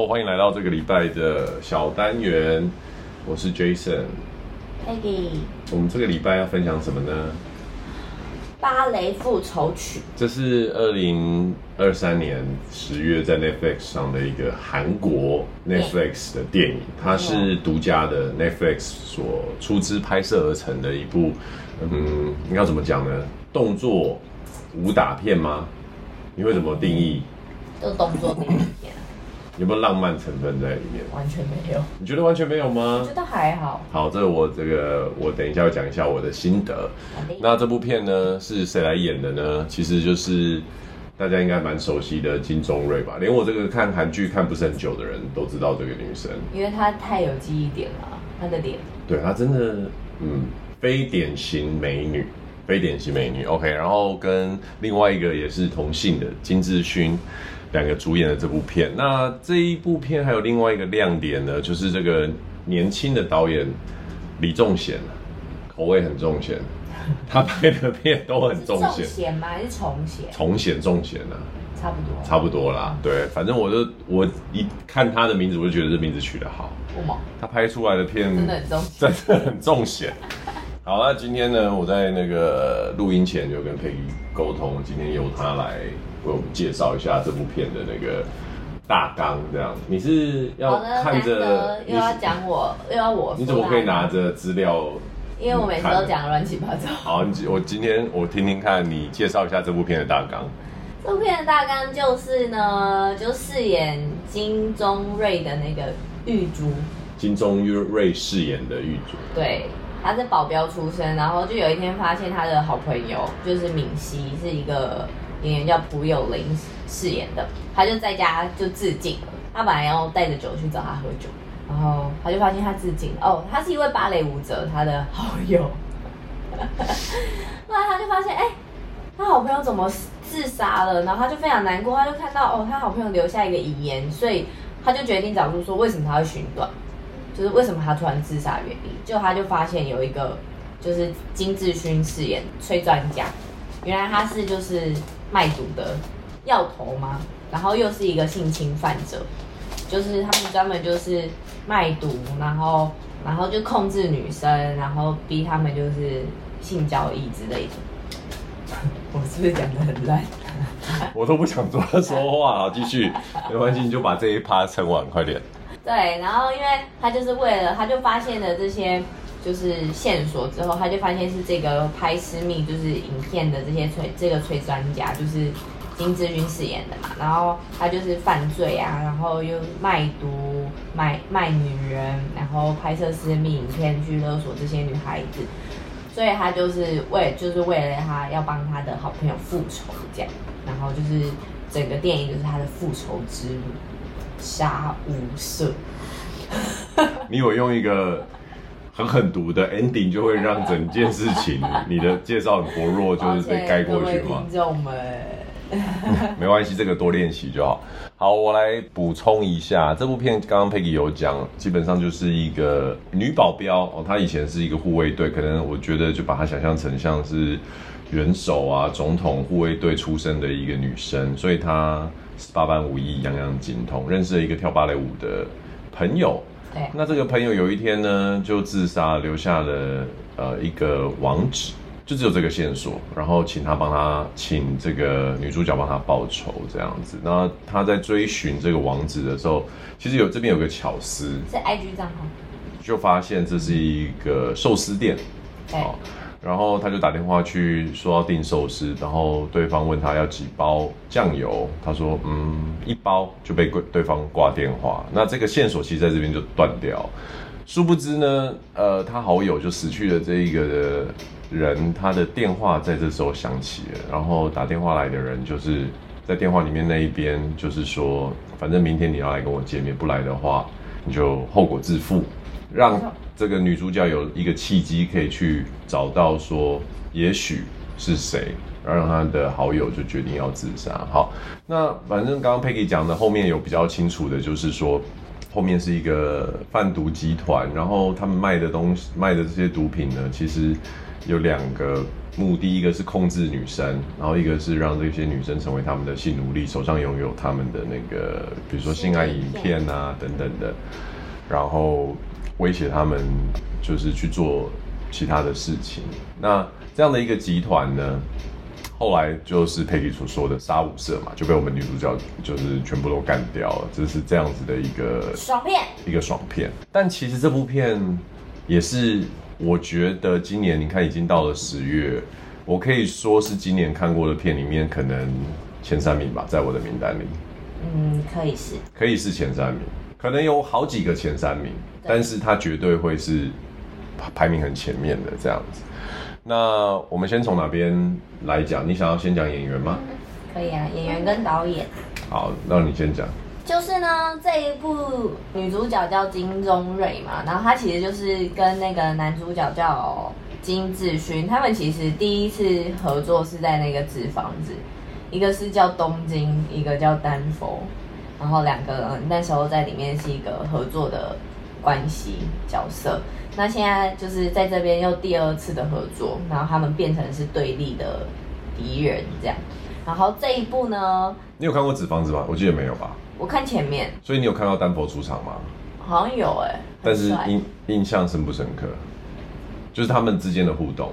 Hello，欢迎来到这个礼拜的小单元，我是 Jason。Peggy，我们这个礼拜要分享什么呢？芭蕾复仇曲。这是二零二三年十月在 Netflix 上的一个韩国 Netflix 的电影，它是独家的 Netflix 所出资拍摄而成的一部，嗯，应该怎么讲呢？动作武打片吗？你会怎么定义？就动作片。有没有浪漫成分在里面？完全没有。你觉得完全没有吗？我觉得还好。好，这个我这个我等一下要讲一下我的心得。那这部片呢是谁来演的呢？其实就是大家应该蛮熟悉的金钟瑞吧，连我这个看韩剧看不是很久的人都知道这个女生，因为她太有记忆点了，她的脸。对，她真的嗯，非典型美女，非典型美女。OK，然后跟另外一个也是同姓的金智勋。两个主演的这部片，那这一部片还有另外一个亮点呢，就是这个年轻的导演李仲贤，口味很重咸，他拍的片都很重咸。重咸吗？还是重咸？重咸重咸啊，差不多，差不多啦。对，反正我就我一看他的名字，我就觉得这名字取得好。他拍出来的片真的很重，真的很重咸。好，那今天呢，我在那个录音前就跟佩仪沟通，今天由他来。为我们介绍一下这部片的那个大纲，这样你是要看着又要讲我又要我，你怎么可以拿着资料？因为我每次都讲乱七八糟。好，你我今天我听听看你介绍一下这部片的大纲。这部片的大纲就是呢，就饰演金钟瑞的那个玉珠。金钟瑞饰演的玉珠。对，他是保镖出身，然后就有一天发现他的好朋友就是敏熙是一个。演员叫朴有林饰演的，他就在家就自尽了。他本来要带着酒去找他喝酒，然后他就发现他自尽。哦，他是一位芭蕾舞者，他的好友。后来他就发现，哎、他好朋友怎么自杀了？然后他就非常难过，他就看到哦，他好朋友留下一个遗言，所以他就决定找出说为什么他会寻短，就是为什么他突然自杀原因。就他就发现有一个，就是金志勋饰演崔专家，原来他是就是。卖毒的药头吗？然后又是一个性侵犯者，就是他们专门就是卖毒，然后然后就控制女生，然后逼他们就是性交易之类的。我是不是讲得很烂？我都不想多说话了，继续，没关系，你就把这一趴撑完，快点。对，然后因为他就是为了，他就发现了这些。就是线索之后，他就发现是这个拍私密就是影片的这些催这个催专家，就是金智勋饰演的嘛。然后他就是犯罪啊，然后又卖毒、卖卖女人，然后拍摄私密影片去勒索这些女孩子。所以他就是为就是为了他要帮他的好朋友复仇这样。然后就是整个电影就是他的复仇之路，杀无赦。你有用一个。很狠毒的 ending 就会让整件事情，你的介绍很薄弱，就是被盖过去嘛。听众们，没关系，这个多练习就好。好，我来补充一下，这部片刚刚 Peggy 有讲，基本上就是一个女保镖哦，她以前是一个护卫队，可能我觉得就把她想象成像是元首啊、总统护卫队出身的一个女生，所以她十八般武艺样样精通，认识了一个跳芭蕾舞的朋友。对，那这个朋友有一天呢，就自杀，留下了呃一个网址，就只有这个线索，然后请他帮他，请这个女主角帮他报仇这样子。那他在追寻这个网址的时候，其实有这边有个巧思，是 IG 账号，就发现这是一个寿司店，对。然后他就打电话去说要订寿司，然后对方问他要几包酱油，他说嗯一包，就被对方挂电话。那这个线索其实在这边就断掉。殊不知呢，呃，他好友就死去的这一个的人，他的电话在这时候响起了，然后打电话来的人就是在电话里面那一边，就是说反正明天你要来跟我见面，不来的话你就后果自负，让。这个女主角有一个契机可以去找到说，也许是谁，而让她的好友就决定要自杀。好，那反正刚刚 Peggy 讲的后面有比较清楚的，就是说后面是一个贩毒集团，然后他们卖的东西卖的这些毒品呢，其实有两个目的，一个是控制女生，然后一个是让这些女生成为他们的性奴隶，手上拥有他们的那个，比如说性爱影片啊等等的，然后威胁他们就是去做其他的事情。那这样的一个集团呢，后来就是佩奇所说的杀五社嘛，就被我们女主角就是全部都干掉了，这是这样子的一个爽片，一个爽片。但其实这部片也是，我觉得今年你看已经到了十月，我可以说是今年看过的片里面可能前三名吧，在我的名单里。嗯，可以是，可以是前三名，可能有好几个前三名，但是它绝对会是排名很前面的这样子。那我们先从哪边来讲？你想要先讲演员吗？可以啊，演员跟导演。好，那你先讲。就是呢，这一部女主角叫金钟瑞嘛，然后她其实就是跟那个男主角叫金智勋，他们其实第一次合作是在那个纸房子，一个是叫东京，一个叫丹佛，然后两个人那时候在里面是一个合作的关系角色。那现在就是在这边又第二次的合作，然后他们变成是对立的敌人这样。然后这一部呢，你有看过《纸房子》吗？我记得没有吧？我看前面。所以你有看到丹佛出场吗？好像有哎、欸，但是印印象深不深刻？就是他们之间的互动，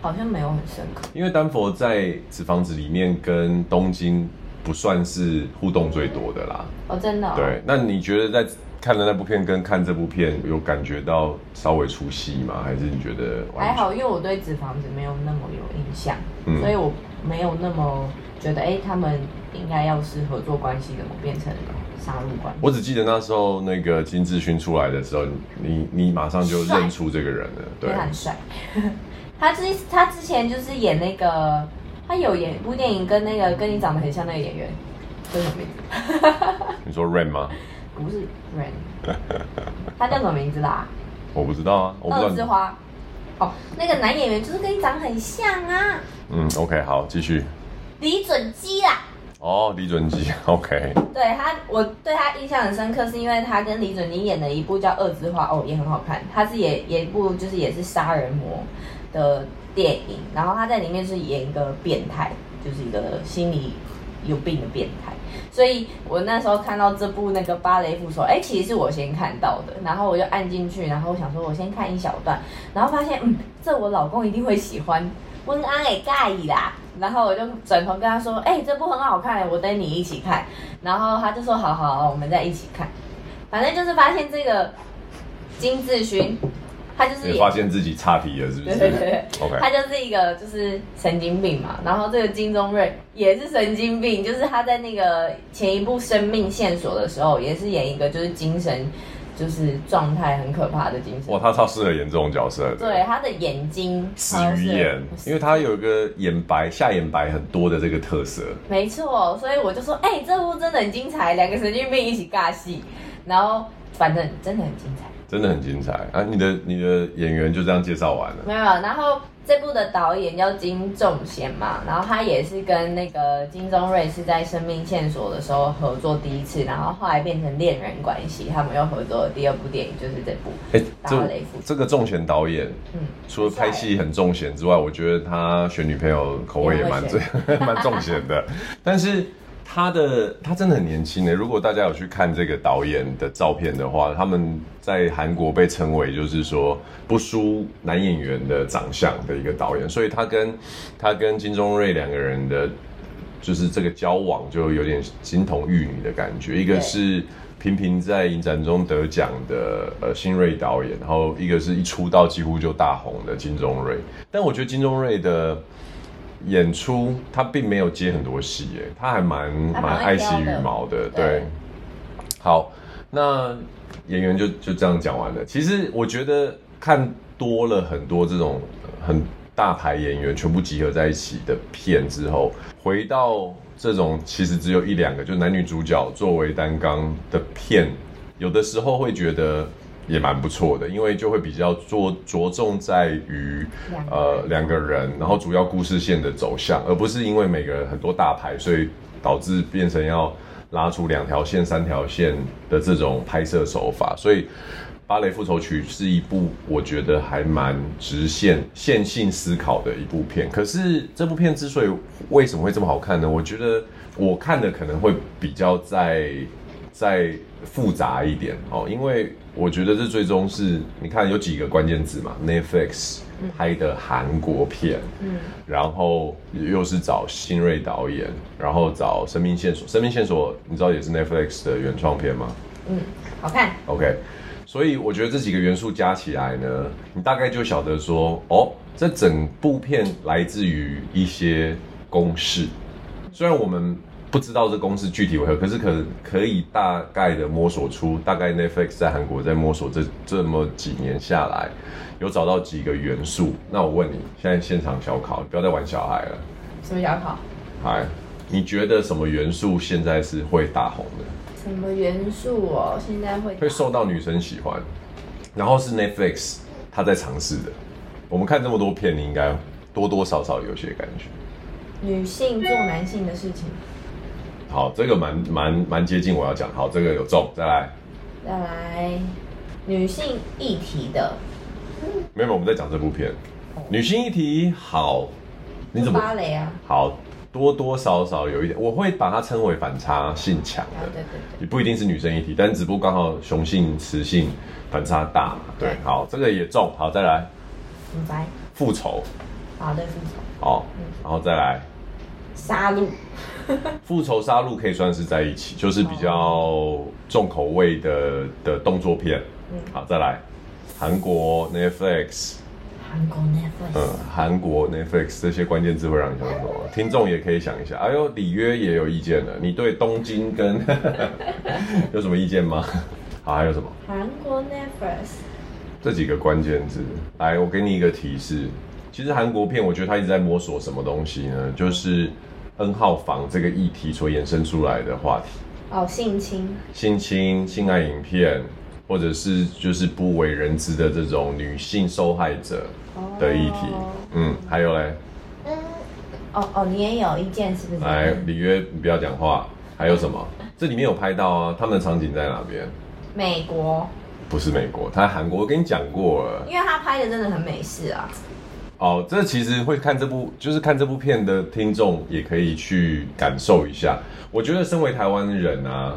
好像没有很深刻。因为丹佛在《纸房子》里面跟东京不算是互动最多的啦。哦，真的、哦？对。那你觉得在？看了那部片跟看这部片有感觉到稍微出戏吗？还是你觉得还好？因为我对纸房子没有那么有印象，嗯、所以我没有那么觉得，哎、欸，他们应该要是合作关系，怎么变成杀戮关系？我只记得那时候那个金志勋出来的时候，你你马上就认出这个人了，对，他很帅。他之他之前就是演那个，他有演一部电影，跟那个跟你长得很像那个演员，叫什么名字？你说 Rain 吗？不是 Rain，他叫什么名字啦？我不知道啊。二之花。哦，那个男演员就是跟你长得很像啊。嗯，OK，好，继续。李准基啦。哦，李准基，OK。对他，我对他印象很深刻，是因为他跟李准基演的一部叫《二之花》，哦，也很好看。他是演演一部就是也是杀人魔的电影，然后他在里面是演一个变态，就是一个心理有病的变态。所以我那时候看到这部那个芭蕾舞手，哎，其实是我先看到的，然后我就按进去，然后我想说我先看一小段，然后发现，嗯，这我老公一定会喜欢，温安也介意啦，然后我就转头跟他说，哎，这部很好看，我等你一起看，然后他就说，好好，我们再一起看，反正就是发现这个金志勋。他就是也发现自己差题了，是不是？对对对，OK。他就是一个就是神经病嘛，然后这个金钟瑞也是神经病，就是他在那个前一部《生命线索》的时候，也是演一个就是精神就是状态很可怕的精神。哇，他超适合演这种角色。对，他的眼睛死鱼眼，因为他有一个眼白下眼白很多的这个特色。没错，所以我就说，哎、欸，这部真的很精彩，两个神经病一起尬戏，然后反正真的很精彩。真的很精彩啊！你的你的演员就这样介绍完了？没有，然后这部的导演叫金重贤嘛，然后他也是跟那个金钟瑞是在《生命线索》的时候合作第一次，然后后来变成恋人关系，他们又合作的第二部电影就是这部。哎，这这个重贤导演，嗯，除了拍戏很重贤之外，我觉得他选女朋友口味也蛮重 蛮重贤的，但是。他的他真的很年轻诶，如果大家有去看这个导演的照片的话，他们在韩国被称为就是说不输男演员的长相的一个导演，所以他跟他跟金钟瑞两个人的，就是这个交往就有点金童玉女的感觉。一个是频频在影展中得奖的呃新锐导演，然后一个是一出道几乎就大红的金钟瑞。但我觉得金钟瑞的。演出他并没有接很多戏，哎，他还蛮蛮爱惜羽毛的，对。对好，那演员就就这样讲完了。其实我觉得看多了很多这种很大牌演员全部集合在一起的片之后，回到这种其实只有一两个就男女主角作为担纲的片，有的时候会觉得。也蛮不错的，因为就会比较着着重在于呃两个人，然后主要故事线的走向，而不是因为每个人很多大牌，所以导致变成要拉出两条线、三条线的这种拍摄手法。所以芭蕾复仇曲》是一部我觉得还蛮直线线性思考的一部片。可是这部片之所以为什么会这么好看呢？我觉得我看的可能会比较再再复杂一点哦，因为我觉得这最终是你看有几个关键字嘛，Netflix 拍的韩国片，嗯，然后又是找新锐导演，然后找生命线索，生命线索你知道也是 Netflix 的原创片吗？嗯，好看。OK。所以我觉得这几个元素加起来呢，你大概就晓得说，哦，这整部片来自于一些公式。虽然我们不知道这公司具体为何，可是可可以大概的摸索出，大概 Netflix 在韩国在摸索这这么几年下来，有找到几个元素。那我问你，现在现场小考，不要再玩小孩了。什么小考？嗨，你觉得什么元素现在是会大红的？什么元素哦？现在会会受到女生喜欢，然后是 Netflix 他在尝试的。我们看这么多片，你应该多多少少有些感觉。女性做男性的事情。好，这个蛮蛮蛮接近我要讲。好，这个有中，再来。再来，女性议题的。没有，我们在讲这部片。哦、女性议题好，你怎么芭蕾啊？好。多多少少有一点，我会把它称为反差性强的，对对对，也不一定是女生议题，但只不过刚好雄性雌性反差大，对，好，这个也中，好，再来，明白，复仇，好对，复仇，好，然后再来，杀戮，复仇杀戮可以算是在一起，就是比较重口味的的动作片，嗯，好，再来，韩国 Netflix。韩国 Netflix，嗯，韩国 Netflix 这些关键字会让你想什么？听众也可以想一下。哎呦，里约也有意见了。你对东京跟 有什么意见吗？好，还有什么？韩国 Netflix 这几个关键字，来，我给你一个提示。其实韩国片，我觉得他一直在摸索什么东西呢？就是 N 号房这个议题所衍生出来的话题。哦，性侵，性侵，性爱影片，或者是就是不为人知的这种女性受害者。的议题，嗯，还有嘞，嗯，哦哦，你也有意见是不是？来，里约，你不要讲话。还有什么？这里面有拍到啊，他们的场景在哪边？美国。不是美国，他在韩国。我跟你讲过了，因为他拍的真的很美式啊。哦，这其实会看这部，就是看这部片的听众也可以去感受一下。我觉得身为台湾人啊。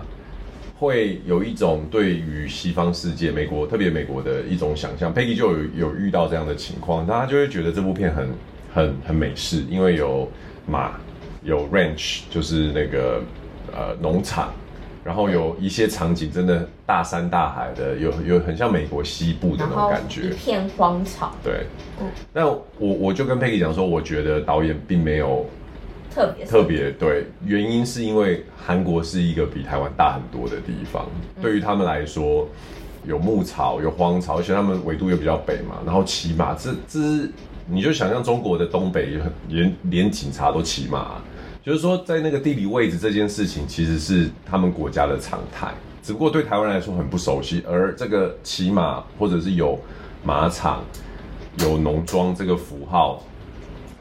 会有一种对于西方世界、美国特别美国的一种想象。Peggy 就有有遇到这样的情况，大家就会觉得这部片很很很美式，因为有马，有 ranch，就是那个呃农场，然后有一些场景真的大山大海的，有有很像美国西部的那种感觉，一片荒草。对，那我我就跟 Peggy 讲说，我觉得导演并没有。特别。特别对，原因是因为韩国是一个比台湾大很多的地方，嗯、对于他们来说，有牧草，有荒草，而且他们纬度又比较北嘛，然后骑马，这这是你就想象中国的东北也，连连警察都骑马，就是说在那个地理位置这件事情，其实是他们国家的常态，只不过对台湾来说很不熟悉，而这个骑马或者是有马场、有农庄这个符号，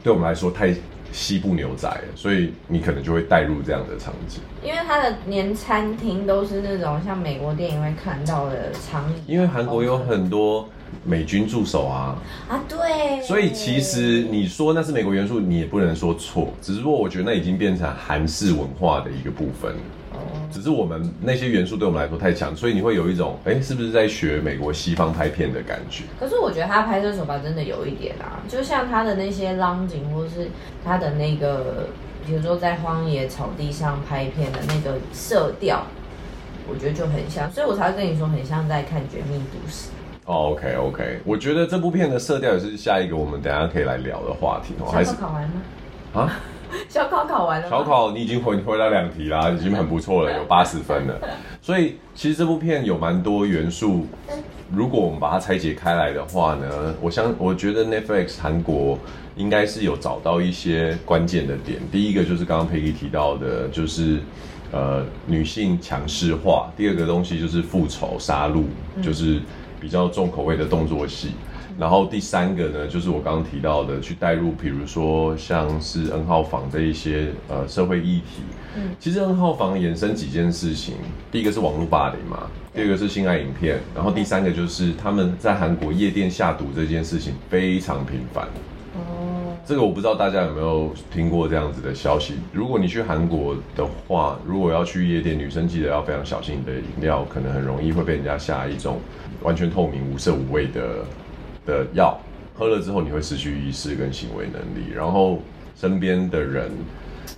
对我们来说太。西部牛仔，所以你可能就会带入这样的场景。因为它的连餐厅都是那种像美国电影会看到的场景。因为韩国有很多美军驻守啊。啊，对。所以其实你说那是美国元素，你也不能说错。只是说，我觉得那已经变成韩式文化的一个部分。只是我们那些元素对我们来说太强，所以你会有一种，哎、欸，是不是在学美国西方拍片的感觉？可是我觉得他拍摄手法真的有一点啊，就像他的那些浪景，或是他的那个，比如说在荒野草地上拍片的那个色调，我觉得就很像，所以我才会跟你说，很像在看《绝命毒师》。哦，OK OK，我觉得这部片的色调也是下一个我们等下可以来聊的话题哦。还是考完吗？啊？小考考完了，小考你已经回回答两题啦，已经很不错了，有 八十分了。所以其实这部片有蛮多元素，如果我们把它拆解开来的话呢，我相我觉得 Netflix 韩国应该是有找到一些关键的点。第一个就是刚刚佩 y 提到的，就是呃女性强势化；第二个东西就是复仇杀戮，就是比较重口味的动作戏。然后第三个呢，就是我刚刚提到的，去带入，比如说像是 N 号房这一些呃社会议题。嗯，其实 N 号房衍生几件事情，第一个是网络霸凌嘛，第二个是性爱影片，然后第三个就是他们在韩国夜店下毒这件事情非常频繁。这个我不知道大家有没有听过这样子的消息。如果你去韩国的话，如果要去夜店，女生记得要非常小心，你的饮料可能很容易会被人家下一种完全透明、无色无味的。的药喝了之后，你会失去意识跟行为能力。然后身边的人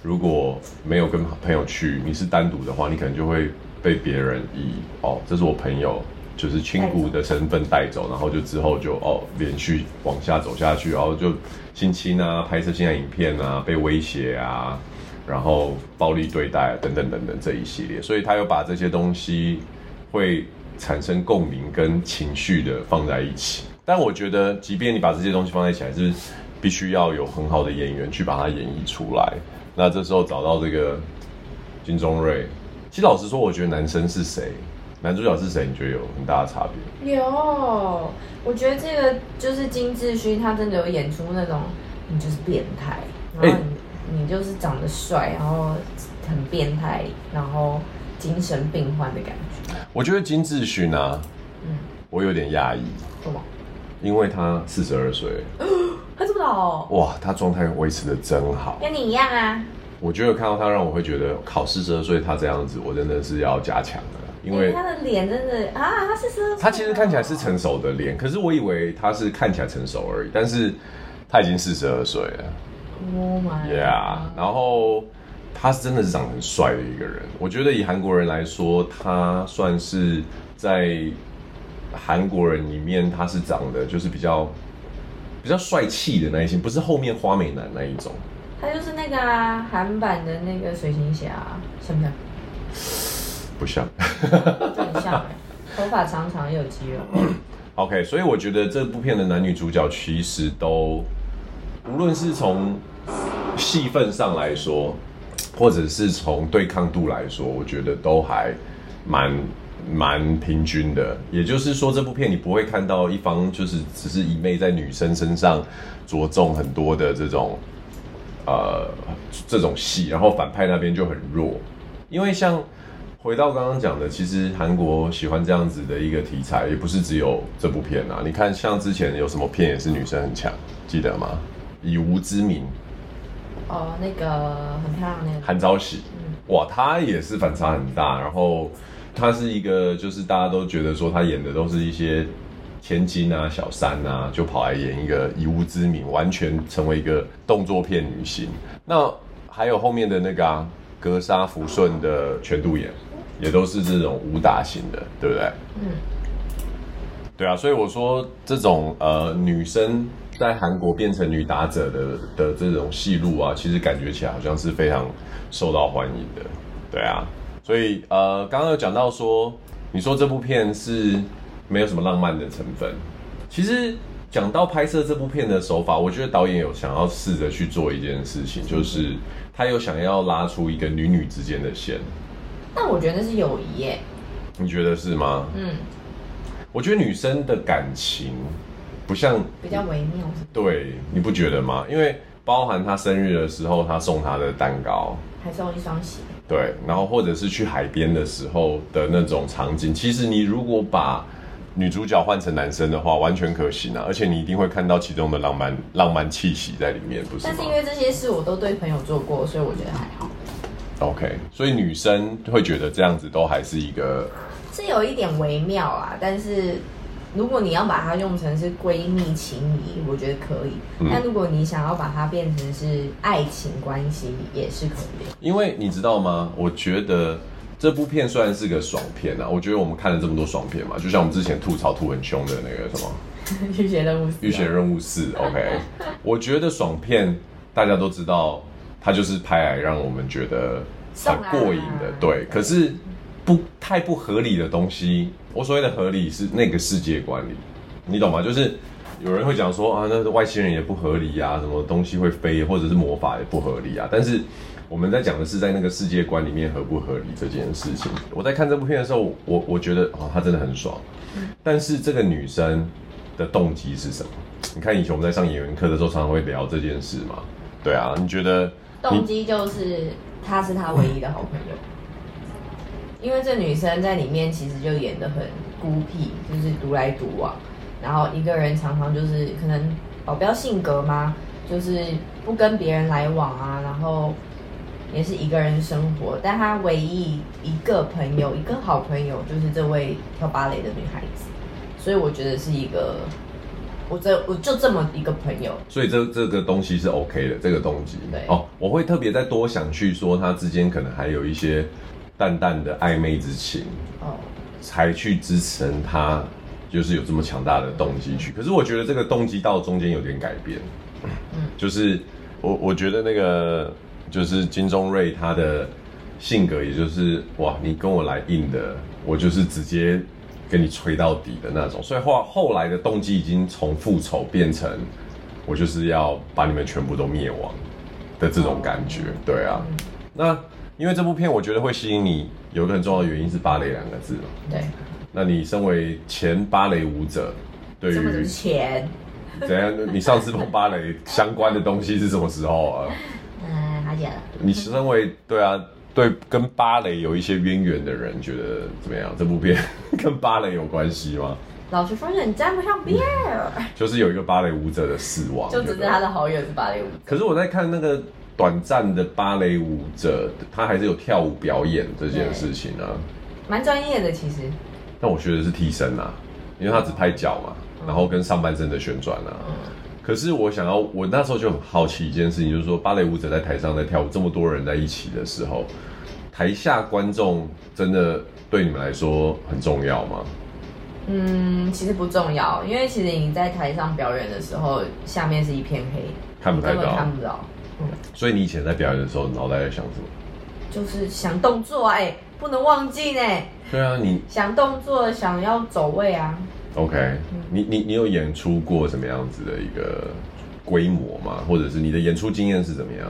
如果没有跟朋友去，你是单独的话，你可能就会被别人以哦，这是我朋友，就是亲故的身份带走，然后就之后就哦连续往下走下去，然后就性侵啊、拍摄性爱影片啊、被威胁啊，然后暴力对待，等等等等这一系列。所以他又把这些东西会产生共鸣跟情绪的放在一起。但我觉得，即便你把这些东西放在一起，还是必须要有很好的演员去把它演绎出来。那这时候找到这个金钟瑞，其实老实说，我觉得男生是谁，男主角是谁，你觉得有很大的差别？有，我觉得这个就是金智勋，他真的有演出那种你就是变态，然后你、欸、你就是长得帅，然后很变态，然后精神病患的感觉。我觉得金智勋啊，嗯，我有点讶异。什么？因为他四十二岁，他这么老，哇，他状态维持的真好，跟你一样啊。我觉得看到他，让我会觉得，考四十二岁他这样子，我真的是要加强了，因为、欸、他的脸真的啊，他是十二岁，他其实看起来是成熟的脸，可是我以为他是看起来成熟而已，但是他已经四十二岁了。Oh my yeah，然后他是真的是长得很帅的一个人，我觉得以韩国人来说，他算是在。韩国人里面，他是长得就是比较比较帅气的那一型，不是后面花美男那一种。他就是那个啊，韩版的那个水行侠，像不像？不像，很像哎，头发长长又有肌肉。OK，所以我觉得这部片的男女主角其实都，无论是从戏份上来说，或者是从对抗度来说，我觉得都还蛮。蛮平均的，也就是说，这部片你不会看到一方就是只是一昧在女生身上着重很多的这种呃这种戏，然后反派那边就很弱。因为像回到刚刚讲的，其实韩国喜欢这样子的一个题材，也不是只有这部片啊。你看，像之前有什么片也是女生很强，记得吗？以无之名。哦，那个很漂亮那个韩昭禧，哇，她也是反差很大，然后。她是一个，就是大家都觉得说她演的都是一些千金啊、小三啊，就跑来演一个以无之名，完全成为一个动作片女星。那还有后面的那个啊，格杀福顺的全度妍，也都是这种武打型的，对不对？嗯，对啊，所以我说这种呃女生在韩国变成女打者的的这种戏路啊，其实感觉起来好像是非常受到欢迎的，对啊。所以，呃，刚刚有讲到说，你说这部片是没有什么浪漫的成分。其实讲到拍摄这部片的手法，我觉得导演有想要试着去做一件事情，就是他有想要拉出一个女女之间的线。那我觉得那是友谊耶。你觉得是吗？嗯。我觉得女生的感情不像比较微妙。对，你不觉得吗？因为包含她生日的时候，她送她的蛋糕，还送一双鞋。对，然后或者是去海边的时候的那种场景，其实你如果把女主角换成男生的话，完全可行啊！而且你一定会看到其中的浪漫浪漫气息在里面，不是？但是因为这些事我都对朋友做过，所以我觉得还好。OK，所以女生会觉得这样子都还是一个，是有一点微妙啊，但是。如果你要把它用成是闺蜜情谊，我觉得可以。嗯、但如果你想要把它变成是爱情关系，也是可以。因为你知道吗？我觉得这部片虽然是个爽片啊，我觉得我们看了这么多爽片嘛，就像我们之前吐槽吐很凶的那个什么 《浴血任务》《浴血任务四》。OK，我觉得爽片大家都知道，它就是拍来让我们觉得很过瘾的。对，对可是。不太不合理的东西，我所谓的合理是那个世界观里，你懂吗？就是有人会讲说啊，那个外星人也不合理啊，什么东西会飞，或者是魔法也不合理啊。但是我们在讲的是在那个世界观里面合不合理这件事情。我在看这部片的时候，我我觉得哦，她真的很爽。但是这个女生的动机是什么？你看以前我们在上演员课的时候，常常会聊这件事嘛。对啊，你觉得动机就是他是他唯一的好朋友，因为这女生在里面其实就演得很孤僻，就是独来独往，然后一个人常常就是可能保镖性格嘛？就是不跟别人来往啊，然后也是一个人生活，但她唯一一个朋友，一个好朋友就是这位跳芭蕾的女孩子，所以我觉得是一个，我这我就这么一个朋友，所以这这个东西是 OK 的，这个动机。对哦，我会特别再多想去说，他之间可能还有一些淡淡的暧昧之情，哦，才去支撑他，就是有这么强大的动机去。可是我觉得这个动机到中间有点改变。嗯，就是我我觉得那个就是金钟瑞他的性格，也就是哇，你跟我来硬的，我就是直接跟你吹到底的那种。所以后后来的动机已经从复仇变成我就是要把你们全部都灭亡的这种感觉。对啊，那因为这部片我觉得会吸引你，有一个很重要的原因是芭蕾两个字嘛。对，那你身为前芭蕾舞者，对于前。怎样？你上次碰芭蕾相关的东西是什么时候啊？嗯，好久了。你身为对啊，对跟芭蕾有一些渊源的人，觉得怎么样？这部片 跟芭蕾有关系吗？老实说，你沾不上边儿。就是有一个芭蕾舞者的死亡，就只是他的好友是芭蕾舞者。可是我在看那个短暂的芭蕾舞者，他还是有跳舞表演这件事情啊，蛮专业的其实。但我学的是替身啊，因为他只拍脚嘛。然后跟上半身的旋转啊，可是我想要，我那时候就很好奇一件事情，就是说芭蕾舞者在台上在跳舞，这么多人在一起的时候，台下观众真的对你们来说很重要吗？嗯，其实不重要，因为其实你在台上表演的时候，下面是一片黑，看不太到，看不到。嗯，所以你以前在表演的时候，脑袋在想什么？就是想动作哎、欸，不能忘记呢。对啊，你想动作，想要走位啊。OK，你你你有演出过什么样子的一个规模吗？或者是你的演出经验是怎么样？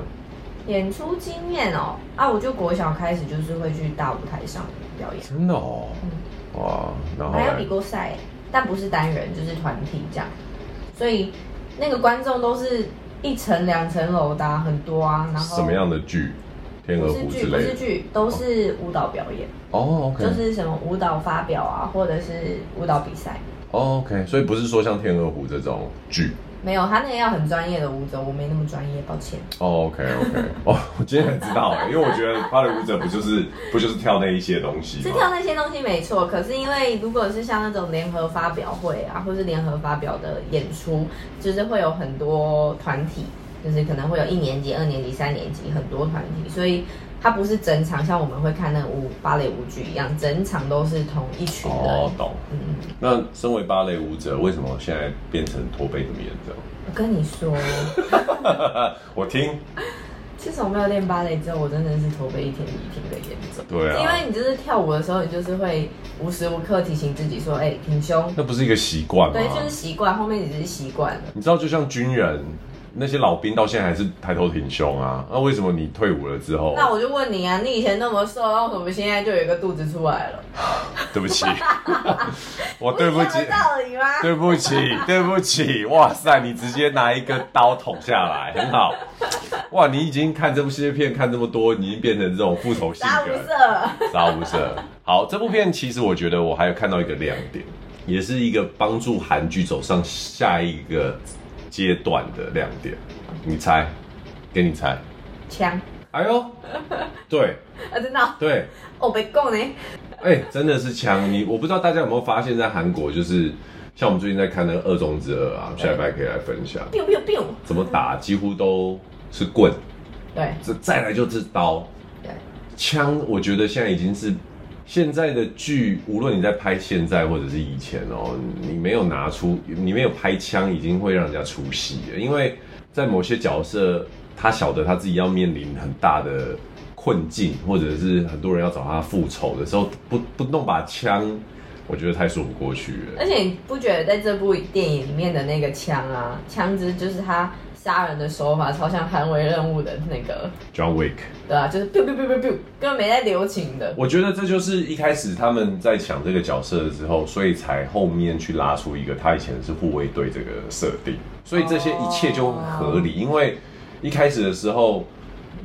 演出经验哦，啊，我就国小开始就是会去大舞台上表演。真的哦，嗯、哇，然后还有比过赛，但不是单人，就是团体这样。所以那个观众都是一层两层楼的，很多啊。然后什么样的剧？天鹅湖之类的？不是剧，不是剧，都是舞蹈表演。哦，OK，就是什么舞蹈发表啊，或者是舞蹈比赛。Oh, OK，所以不是说像《天鹅湖》这种剧，没有，他那个要很专业的舞者，我没那么专业，抱歉。哦、oh,，OK，OK，哦、oh,，我今天才知道哎，因为我觉得芭蕾舞者不就是不就是跳那一些东西，是跳那些东西没错。可是因为如果是像那种联合发表会啊，或是联合发表的演出，就是会有很多团体，就是可能会有一年级、二年级、三年级很多团体，所以。它不是整场像我们会看那个舞芭蕾舞剧一样，整场都是同一群人。哦，懂。嗯，那身为芭蕾舞者，为什么现在变成驼背这么严重？我跟你说，我听。其实我没有练芭蕾之后，我真的是驼背一天比一天的严重。对啊。因为你就是跳舞的时候，你就是会无时无刻提醒自己说：“哎、欸，挺胸。”那不是一个习惯吗？对，就是习惯。后面你只是习惯了。你知道，就像军人。那些老兵到现在还是抬头挺胸啊，那为什么你退伍了之后？那我就问你啊，你以前那么瘦，为什么现在就有一个肚子出来了？对不起，我对不起？对不起，对不起，哇塞，你直接拿一个刀捅下来，很好。哇，你已经看这部系列片看这么多，你已经变成这种复仇性格，杀无赦，杀无赦。好，这部片其实我觉得我还有看到一个亮点，也是一个帮助韩剧走上下一个。阶段的亮点，你猜？给你猜。枪。哎呦，对。啊，真的、喔。对。我被告呢。哎、欸，真的是枪！你我不知道大家有没有发现，在韩国就是像我们最近在看那个《二中之二》啊，下礼拜可以来分享。biu biu biu。怎么打？几乎都是棍。对。这再来就是刀。对。枪，我觉得现在已经是。现在的剧，无论你在拍现在或者是以前哦，你没有拿出，你没有拍枪，已经会让人家出戏了。因为在某些角色，他晓得他自己要面临很大的困境，或者是很多人要找他复仇的时候，不不弄把枪，我觉得太说不过去了。而且你不觉得在这部电影里面的那个枪啊，枪支就是他杀人的手法超像捍卫任务的那个 John Wick，对啊，就是 biu biu biu biu biu，根本没在留情的。我觉得这就是一开始他们在抢这个角色的时候，所以才后面去拉出一个他以前是护卫队这个设定，所以这些一切就合理。Oh. 因为一开始的时候，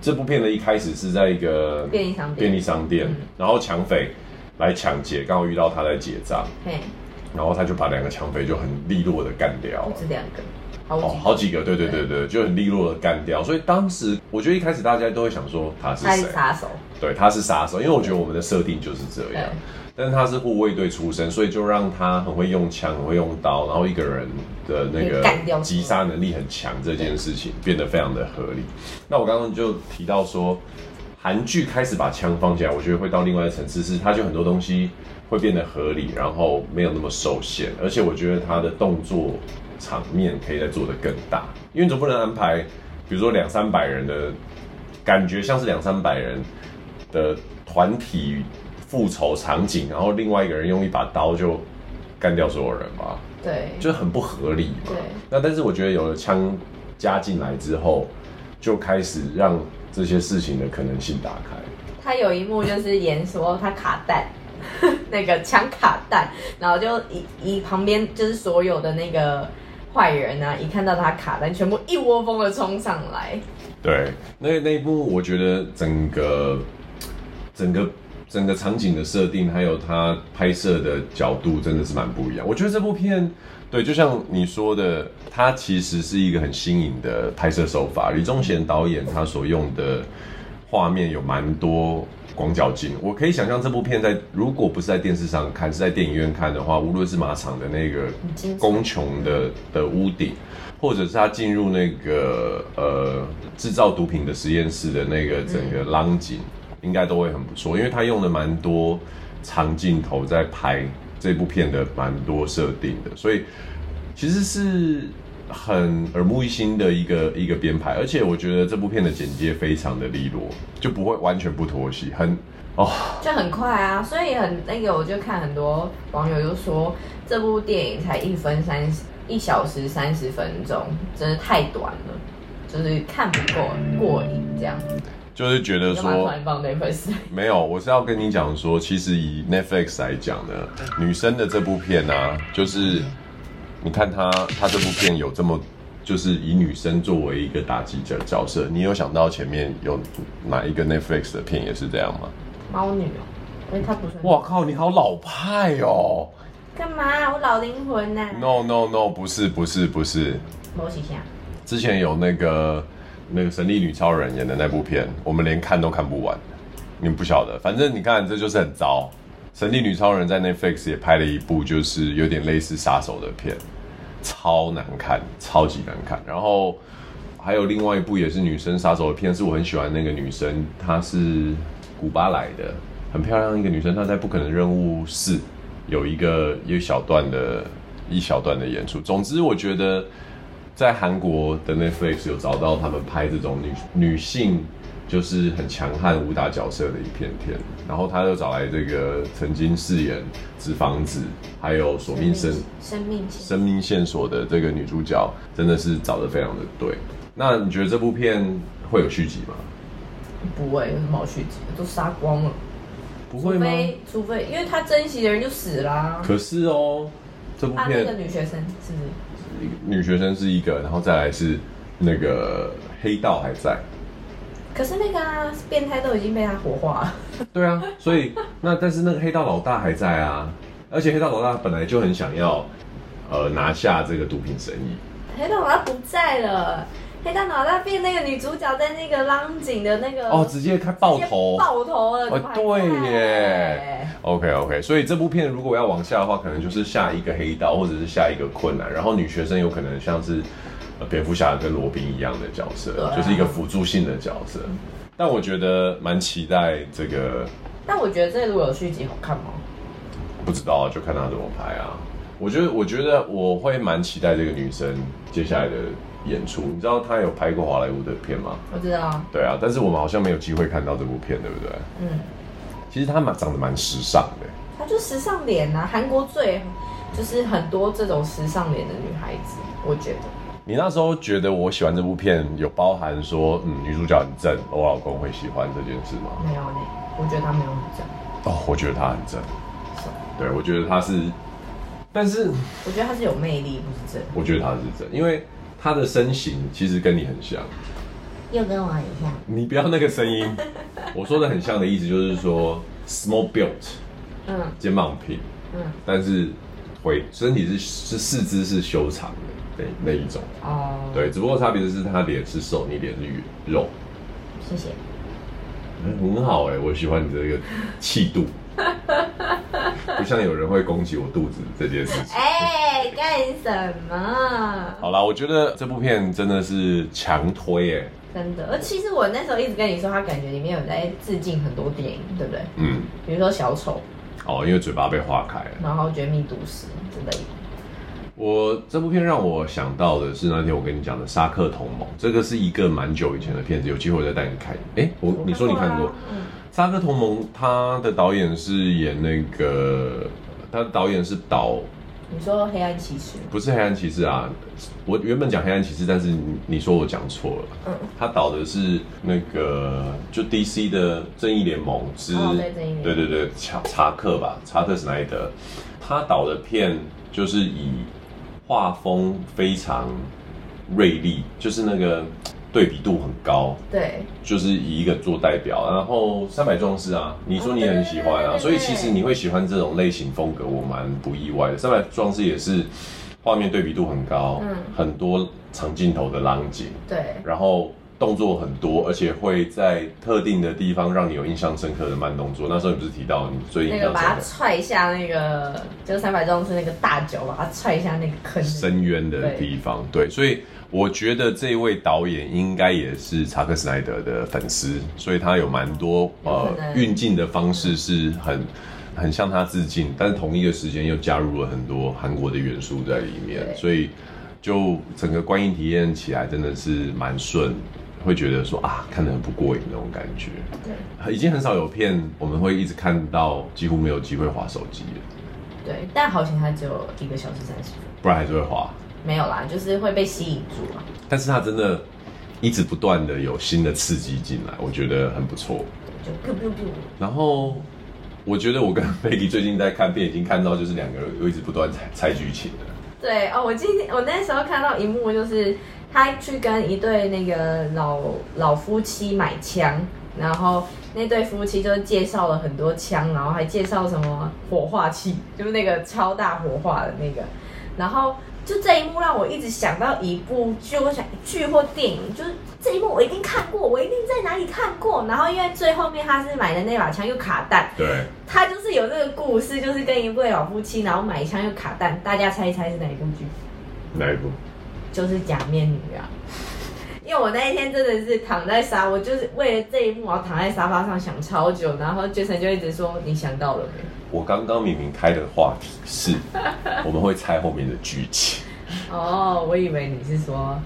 这部片的一开始是在一个便利商店，便利商店，嗯、然后抢匪来抢劫，刚好遇到他在结账，嘿，然后他就把两个抢匪就很利落的干掉，不止两个。哦，好几个，对对对对，就很利落的干掉。所以当时我觉得一开始大家都会想说他是谁？杀手。对，他是杀手，因为我觉得我们的设定就是这样。但是他是护卫队出身，所以就让他很会用枪，很会用刀，然后一个人的那个击杀能力很强，这件事情变得非常的合理。那我刚刚就提到说，韩剧开始把枪放下来，我觉得会到另外一个层次，是他就很多东西会变得合理，然后没有那么受限，而且我觉得他的动作。场面可以再做得更大，因为总不能安排，比如说两三百人的感觉，像是两三百人的团体复仇场景，然后另外一个人用一把刀就干掉所有人吧？对，就很不合理嘛。对。那但是我觉得有了枪加进来之后，就开始让这些事情的可能性打开。他有一幕就是演说他卡弹。那个枪卡弹，然后就以以旁边就是所有的那个坏人啊，一看到他卡单，全部一窝蜂的冲上来。对，那那一部我觉得整个整个整个场景的设定，还有他拍摄的角度，真的是蛮不一样。我觉得这部片，对，就像你说的，它其实是一个很新颖的拍摄手法。李宗贤导演他所用的画面有蛮多。广角镜，我可以想象这部片在如果不是在电视上看，是在电影院看的话，无论是马场的那个高聎的的屋顶，或者是他进入那个呃制造毒品的实验室的那个整个浪景，应该都会很不错，因为他用了蛮多长镜头在拍这部片的蛮多设定的，所以其实是。很耳目一新的一个一个编排，而且我觉得这部片的剪接非常的利落，就不会完全不拖戏，很哦，就很快啊，所以很那个，我就看很多网友就说这部电影才一分三十一小时三十分钟，真的太短了，就是看不过过瘾这样。就是觉得说 没有，我是要跟你讲说，其实以 Netflix 来讲呢，女生的这部片呢、啊，就是。你看他，他这部片有这么，就是以女生作为一个打击者角色，你有想到前面有哪一个 Netflix 的片也是这样吗？猫女哦，哎，他不是。哇靠，你好老派哦！干嘛？我老灵魂呐？No No No，不是不是不是。某几下。之前有那个那个神力女超人演的那部片，我们连看都看不完，你们不晓得。反正你看，这就是很糟。神力女超人在 Netflix 也拍了一部，就是有点类似杀手的片，超难看，超级难看。然后还有另外一部也是女生杀手的片，是我很喜欢那个女生，她是古巴来的，很漂亮一个女生。她在《不可能任务四》有一个一小段的一小段的演出。总之，我觉得在韩国的 Netflix 有找到他们拍这种女女性。就是很强悍武打角色的一片天，然后他又找来这个曾经饰演纸房子还有索命生生命生命线索的这个女主角，真的是找的非常的对。那你觉得这部片会有续集吗？不会，有什么好续集？都杀光了。不会吗？除非除非，因为他珍惜的人就死啦、啊。可是哦，这部片、啊、那个女学生是不是？女学生是一个，然后再来是那个黑道还在。可是那个啊，变态都已经被他火化了。对啊，所以那但是那个黑道老大还在啊，而且黑道老大本来就很想要，呃，拿下这个毒品生意。黑道老大不在了，黑道老大变那个女主角在那个浪井的那个哦，直接开爆头，爆头了。哦，对耶。OK OK，所以这部片如果要往下的话，可能就是下一个黑道或者是下一个困难，然后女学生有可能像是。蝙蝠侠跟罗宾一样的角色，啊、就是一个辅助性的角色。但我觉得蛮期待这个。但我觉得这个如果有续集好看吗？不知道啊，就看他怎么拍啊。我觉得，我觉得我会蛮期待这个女生接下来的演出。你知道她有拍过好莱坞的片吗？我知道。对啊，但是我们好像没有机会看到这部片，对不对？嗯。其实她蛮长得蛮时尚的。她就时尚脸啊，韩国最就是很多这种时尚脸的女孩子，我觉得。你那时候觉得我喜欢这部片，有包含说，嗯，女主角很正，我老公会喜欢这件事吗？没有呢，我觉得他没有很正。哦，我觉得他很正。是对，我觉得他是，但是我觉得他是有魅力，不是正。我觉得他是正，因为他的身形其实跟你很像。又跟我很像。你不要那个声音。我说的很像的意思就是说，small built，嗯，肩膀平，嗯，但是腿身体是是四肢是修长的那那一种。哦。对，只不过差别是他脸是瘦，你脸是肉。谢谢。很好哎，我喜欢你这个气度。不像有人会攻击我肚子这件事情。哎，干什么？好啦，我觉得这部片真的是强推哎。真的，而其实我那时候一直跟你说，他感觉里面有在致敬很多电影，对不对？嗯。比如说小丑。哦，因为嘴巴被划开了。然后绝命毒师之类的。我这部片让我想到的是那天我跟你讲的《沙克同盟》，这个是一个蛮久以前的片子，有机会我再带你看。哎、欸，我你说你看过？嗯。《沙克同盟》他的导演是演那个，他的导演是导。你说黑暗骑士？不是黑暗骑士啊，我原本讲黑暗骑士，但是你说我讲错了。嗯，他导的是那个就 DC 的正义联盟之，哦、对，对对对，查查克吧，查克史奈德，他导的片就是以画风非常锐利，就是那个。对比度很高，对，就是以一个做代表，然后三百壮士啊，你说你也很喜欢啊，所以其实你会喜欢这种类型风格，我蛮不意外的。三百壮士也是画面对比度很高，嗯，很多长镜头的浪景，对，然后动作很多，而且会在特定的地方让你有印象深刻的慢动作。那时候你不是提到你最印象深刻那个把它踹下那个，就是三百壮士那个大脚，把它踹下那个坑，深渊的地方，对，对，所以。我觉得这位导演应该也是查克·斯奈德的粉丝，所以他有蛮多呃运镜的方式是很很向他致敬，但是同一个时间又加入了很多韩国的元素在里面，所以就整个观影体验起来真的是蛮顺，会觉得说啊看得很不过瘾那种感觉。对，已经很少有片我们会一直看到几乎没有机会划手机了。对，但好像它只有一个小时三十分，不然还是会滑。没有啦，就是会被吸引住啊。但是他真的一直不断的有新的刺激进来，我觉得很不错。就噗噗噗。然后我觉得我跟 Peggy 最近在看片，已经看到就是两个人又一直不断猜猜剧情了。对哦，我今天我那时候看到一幕，就是他去跟一对那个老老夫妻买枪，然后那对夫妻就介绍了很多枪，然后还介绍什么火化器，就是那个超大火化的那个，然后。就这一幕让我一直想到一部剧，我想剧或电影，就是这一幕我一定看过，我一定在哪里看过。然后因为最后面他是买的那把枪又卡弹，对，他就是有这个故事，就是跟一对老夫妻，然后买枪又卡弹，大家猜一猜是哪一部剧？哪一部？就是假面女啊！因为我那一天真的是躺在沙，我就是为了这一幕，我躺在沙发上想超久，然后 Jason 就一直说：“你想到了没？”我刚刚明明开的话题是，我们会猜后面的剧情。哦，我以为你是说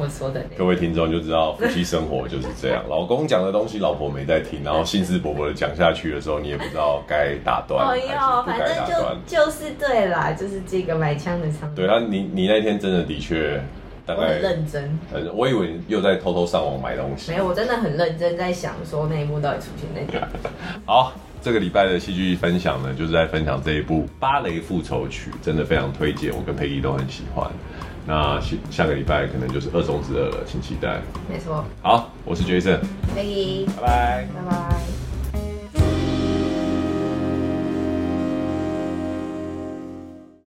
我说的。各位听众就知道夫妻生活就是这样，老公讲的东西老婆没在听，然后兴致勃勃的讲下去的时候，你也不知道该打断还是不该打断。反正就就是对啦，就是这个买枪的场景。对啊，你你那天真的的确大概很认真。我以为又在偷偷上网买东西。没有，我真的很认真在想说那一幕到底出现在哪。好。这个礼拜的戏剧分享呢，就是在分享这一部《芭蕾复仇曲》，真的非常推荐，我跟佩仪都很喜欢。那下下个礼拜可能就是二中之二了，请期待。没错。好，我是 Jason，佩仪，拜拜，拜拜。